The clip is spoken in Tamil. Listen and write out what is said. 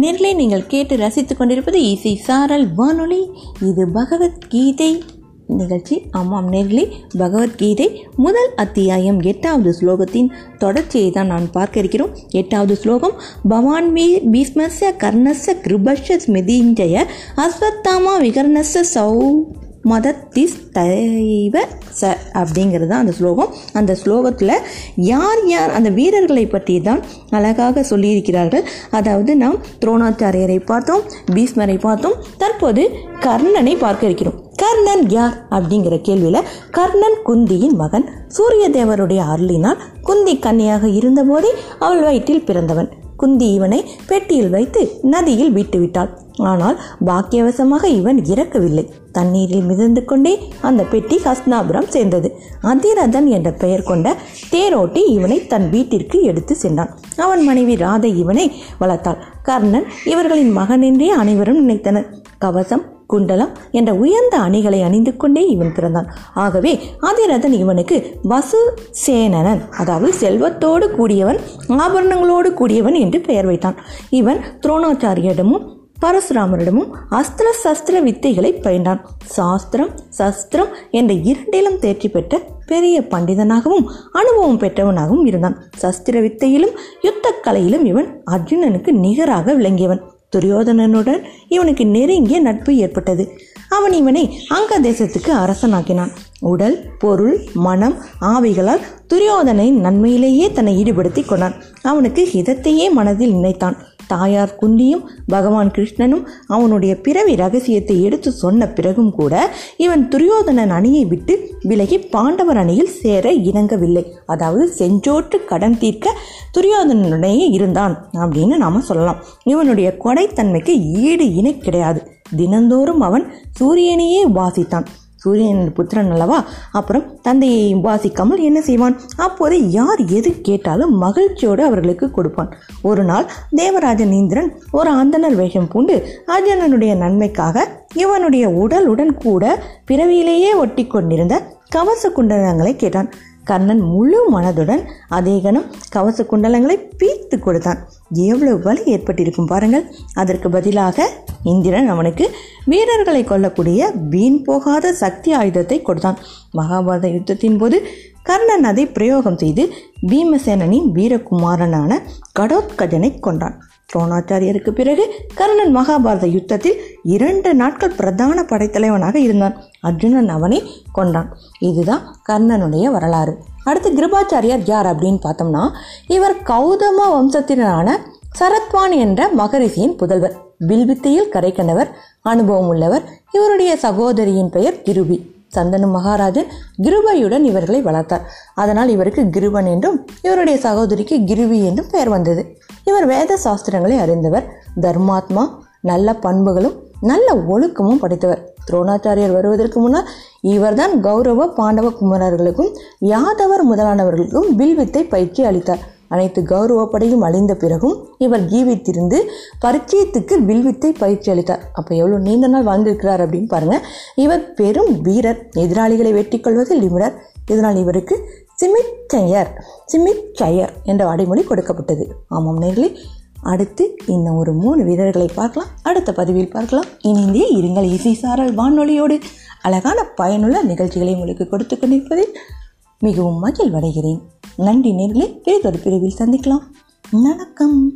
நேர்களை நீங்கள் கேட்டு ரசித்துக் கொண்டிருப்பது இசை சாரல் வானொலி. இது பகவத்கீதை நிகழ்ச்சி. ஆமாம் நேர்களே பகவத்கீதை முதல் அத்தியாயம் எட்டாவது ஸ்லோகத்தின் தொடர்ச்சியை தான் நான் பார்க்க இருக்கிறோம். எட்டாவது ஸ்லோகம் பவான் மீ பீஸ்மஸ்ய கர்ணஸ்ய கிருபஷ ஸ்மிதிஞ்சய அஸ்வத்தாமா விகர்ணச சௌ மதத்திஸ் தைவ ச அப்படிங்கிறது தான் அந்த ஸ்லோகம். அந்த ஸ்லோகத்தில் யார் யார் அந்த வீரர்களை பற்றி தான் அழகாக சொல்லியிருக்கிறார்கள். அதாவது நாம் துரோணாச்சாரியரை பார்த்தோம் பீஷ்மரை பார்த்தோம் தற்போது கர்ணனை பார்க்க இருக்கிறோம். கர்ணன் யார் அப்படிங்கிற கேள்வியில் கர்ணன் குந்தியின் மகன். சூரிய தேவருடைய அருளினால் குந்தி கன்னியாக இருந்தபோதே அவள் வயிற்றில் பிறந்தவன். குந்தி இவனை பெட்டியில் வைத்து நதியில் விட்டுவிட்டாள். ஆனால் பாக்கியவசமாக இவன் இறக்கவில்லை. தண்ணீரில் மிதந்து கொண்டே அந்த பெட்டி ஹஸ்னாபுரம் சேர்ந்தது. அதிரதன் என்ற பெயர் கொண்ட தேரோட்டி இவனை தன் வீட்டிற்கு எடுத்து சென்றான். அவன் மனைவி ராதை இவனை வளர்த்தாள். கர்ணன் இவர்களின் மகன் என்றே அனைவரும் நினைத்தனர். கவசம் குண்டலம் என்ற உயர்ந்த அணிகளை அணிந்து கொண்டே இவன் பிறந்தான். ஆகவே அதிரதன் இவனுக்கு வசு சேனனன் அதாவது செல்வத்தோடு கூடியவன் ஆபரணங்களோடு கூடியவன் என்று பெயர் வைத்தான். இவன் துரோணாச்சாரியரிடமும் பரசுராமரிடமும் அஸ்திர சஸ்திர வித்தைகளை பயின்றான். சாஸ்திரம் சஸ்திரம் என்ற இரண்டிலும் தேர்ச்சி பெற்ற பெரிய பண்டிதனாகவும் அனுபவம் பெற்றவனாகவும் இருந்தான். சஸ்திர வித்தையிலும் யுத்த கலையிலும் இவன் அர்ஜுனனுக்கு நிகராக விளங்கியவன். துரியோதனனுடன் இவனுக்கு நெருங்கிய நட்பு ஏற்பட்டது. அவன் இவனை அங்க தேசத்துக்கு அரசனாக்கினான். உடல் பொருள் மனம் ஆவிகளால் துரியோதனின் நன்மையிலேயே தன்னை ஈடுபடுத்தி கொண்டான். அவனுக்கு ஹிதத்தையே மனதில் நினைத்தான். தாயார் குந்தியும் பகவான் கிருஷ்ணனும் அவனுடைய பிறவி ரகசியத்தை எடுத்து சொன்ன பிறகும் கூட இவன் துரியோதனன் அணியை விட்டு விலகி பாண்டவர் அணியில் சேர இணங்கவில்லை. அதாவது செஞ்சோற்று கடன் தீர்க்க துரியோதனனுடைய இருந்தான் அப்படின்னு நாம் சொல்லலாம். இவனுடைய கொடைத்தன்மைக்கு ஈடு இணை கிடையாது. தினந்தோறும் அவன் சூரியனையே வாசித்தான் சூரியன் புத்திரன் அல்லவா? அப்புறம் தந்தையை வாசிக்காமல் என்ன செய்வான்? அப்போது யார் எது கேட்டாலும் மகிழ்ச்சியோடு அவர்களுக்கு கொடுப்பான். ஒரு நாள் தேவராஜன் இந்திரன் ஒரு அந்தனர் வேஷம் பூண்டு அர்ஜுனனுடைய நன்மைக்காக இவனுடைய உடலுடன் கூட பிறவியிலேயே ஒட்டி கொண்டிருந்த கவச குண்டலங்களை கேட்டான். கர்ணன் முழு மனதுடன் அதே கணம் கவச குண்டலங்களை பீத்து கொடுத்தான். எவ்வளவு வலி ஏற்பட்டிருக்கும் பாருங்கள். அதற்கு பதிலாக இந்திரன் அவனுக்கு வீரர்களை கொல்லக்கூடிய வீண் போகாத சக்தி ஆயுதத்தை கொடுத்தான். மகாபாரத யுத்தத்தின் போது கர்ணன் அதை பிரயோகம் செய்து பீமசேனனின் வீரகுமாரனான கடோத்கஜனை கொன்றான். துரோணாச்சாரியருக்கு பிறகு கர்ணன் மகாபாரத யுத்தத்தில் இரண்டு நாட்கள் பிரதான படைத்தலைவனாக இருந்தான். அர்ஜுனன் அவனை கொண்டான் இதுதான் கர்ணனுடைய வரலாறு. அடுத்து கிருபாச்சாரியார் யார் அப்படின்னு பார்த்தோம்னா இவர் கௌதம வம்சத்தினரான சரத்வான் என்ற மகரிஷியின் புதல்வர். வில்வித்தையில் கரை கண்டவர் அனுபவம் உள்ளவர் இவருடைய சகோதரியின் பெயர் கிருபி. சந்தனு மகாராஜன் கிருபையுடன் இவர்களை வளர்த்தார். அதனால் இவருக்கு கிருபன் என்றும் இவருடைய சகோதரிக்கு கிருவி என்றும் பெயர் வந்தது. இவர் வேத சாஸ்திரங்களை அறிந்தவர் தர்மாத்மா நல்ல பண்புகளும் நல்ல ஒழுக்கமும் படித்தவர். துரோணாச்சாரியர் வருவதற்கு முன்னால் இவர்தான் கௌரவ பாண்டவ குமரர்களுக்கும் யாதவர் முதலானவர்களுக்கும் வில்வித்தை பயிற்சி அளித்தார். அனைத்து கௌரவப்படையும் அழிந்த பிறகும் இவர் ஜீவித்திருந்து பரிச்சயத்துக்கு வில்வித்தை பயிற்சி அளித்தார். அப்போ எவ்வளோ நீண்ட நாள் வாழ்ந்திருக்கிறார் அப்படின்னு பாருங்கள் இவர் பெரும் வீரர் எதிராளிகளை வெட்டி கொள்வதில் நிபுணர். இதனால் இவருக்கு சிமிச்சையர் சிமிச்சையர் என்ற அடைமொழி கொடுக்கப்பட்டது. ஆமாம் நேர்களே. அடுத்து இன்னும் ஒரு மூணு வீரர்களை பார்க்கலாம். அடுத்த பதிவில் பார்க்கலாம். இணைந்தே இருங்கள் இசை சாரல் வானொலியோடு. அழகான பயனுள்ள நிகழ்ச்சிகளை உங்களுக்கு கொடுத்து கொண்டிருப்பதில் மிகவும் மகிழ்வடைகிறேன். நன்றி நேர்களை வேறொரு பிரிவில் சந்திக்கலாம். வணக்கம்.